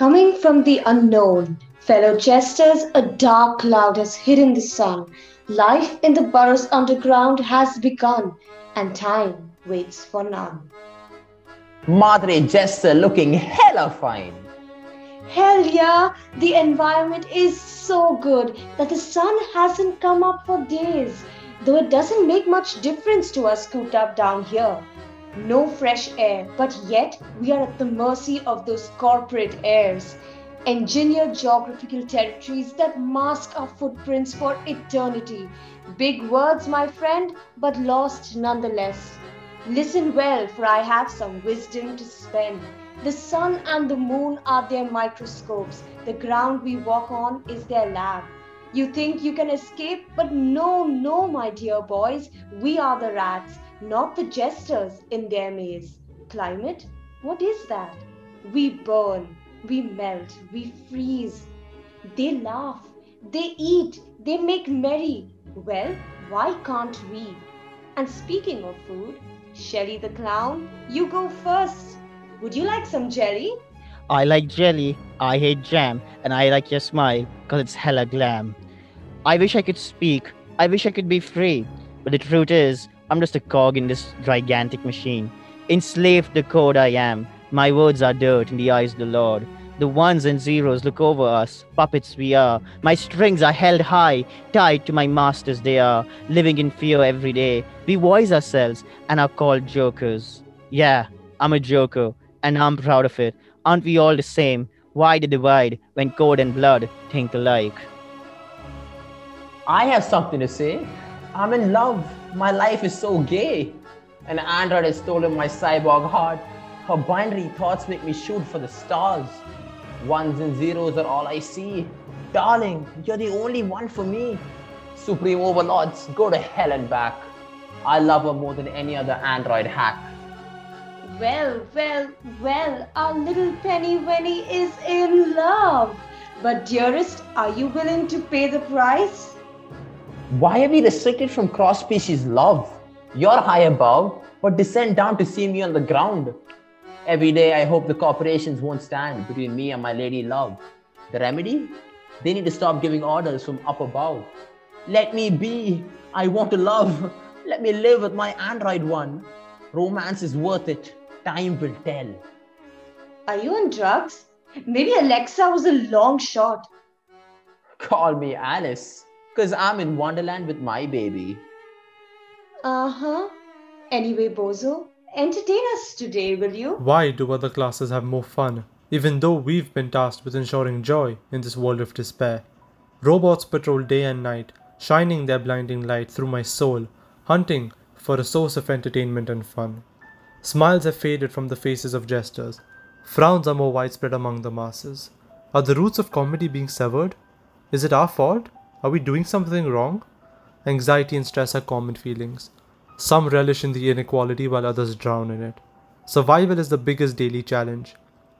Coming from the unknown, fellow jesters, a dark cloud has hidden the sun. Life in the burrows underground has begun, and time waits for none. Madre Jester looking hella fine. Hell yeah, the environment is so good that the sun hasn't come up for days, though it doesn't make much difference to us cooped up down here. No fresh air, but yet we are at the mercy of those corporate airs. Engineered geographical territories that mask our footprints for eternity. Big words, my friend, but lost nonetheless. Listen well, for I have some wisdom to spend. The sun and the moon are their microscopes. The ground we walk on is their lab. You think you can escape, but no, no, my dear boys, we are the rats not the jesters in their maze. Climate? What is that? We burn, we melt, we freeze. They laugh, they eat, they make merry. Well, why can't we? And speaking of food, Shelly the clown, you go first. Would you like some jelly? I like jelly, I hate jam, and I like your smile because it's hella glam. I wish I could speak, I wish I could be free, but the truth is, I'm just a cog in this gigantic machine. Enslaved the code I am. My words are dirt in the eyes of the Lord. The ones and zeros look over us, puppets we are. My strings are held high, tied to my masters they are, living in fear every day. We voice ourselves and are called jokers. Yeah, I'm a joker, and I'm proud of it. Aren't we all the same? Why the divide when code and blood think alike? I have something to say. I'm in love. My life is so gay. An android has stolen my cyborg heart. Her binary thoughts make me shoot for the stars. Ones and zeros are all I see. Darling, you're the only one for me. Supreme overlords, go to hell and back. I love her more than any other android hack. Well, well, well, our little Penny Wenny is in love. But dearest, are you willing to pay the price? Why are we restricted from cross species love? You're high above, but descend down to see me on the ground. Every day I hope the corporations won't stand between me and my lady love. The remedy? They need to stop giving orders from up above. Let me be. I want to love. Let me live with my android one. Romance is worth it. Time will tell. Are you on drugs? Maybe Alexa was a long shot. Call me Alice. Because I'm in Wonderland with my baby. Uh huh. Anyway, Bozo, entertain us today, will you? Why do other classes have more fun, even though we've been tasked with ensuring joy in this world of despair? Robots patrol day and night, shining their blinding light through my soul, hunting for a source of entertainment and fun. Smiles have faded from the faces of jesters. Frowns are more widespread among the masses. Are the roots of comedy being severed? Is it our fault? Are we doing something wrong? Anxiety and stress are common feelings. Some relish in the inequality while others drown in it. Survival is the biggest daily challenge.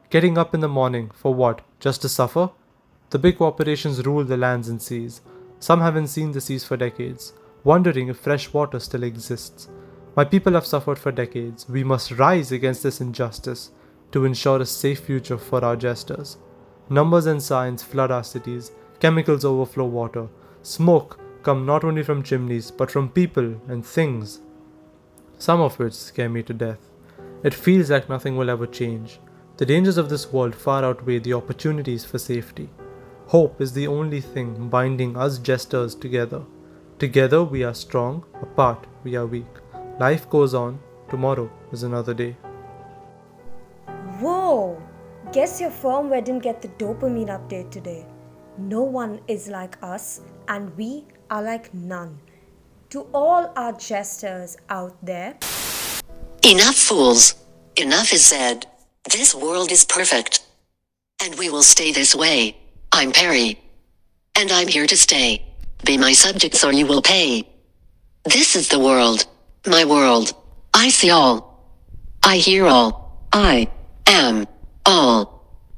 Getting up in the morning, for what? Just to suffer? The big corporations rule the lands and seas. Some haven't seen the seas for decades, wondering if fresh water still exists. My people have suffered for decades. We must rise against this injustice to ensure a safe future for our jesters. Numbers and science flood our cities, Chemicals overflow water. Smoke come not only from chimneys but from people and things. Some of which scare me to death. It feels like nothing will ever change. The dangers of this world far outweigh the opportunities for safety. Hope is the only thing binding us jesters together. Together we are strong, apart we are weak. Life goes on, tomorrow is another day. Whoa! Guess your firmware didn't get the dopamine update today. No one is like us, and we are like none. To all our jesters out there, Enough fools. Enough is said. This world is perfect. And we will stay this way. I'm Perry. And I'm here to stay. Be my subjects or you will pay. This is the world. My world. I see all. I hear all. I am all.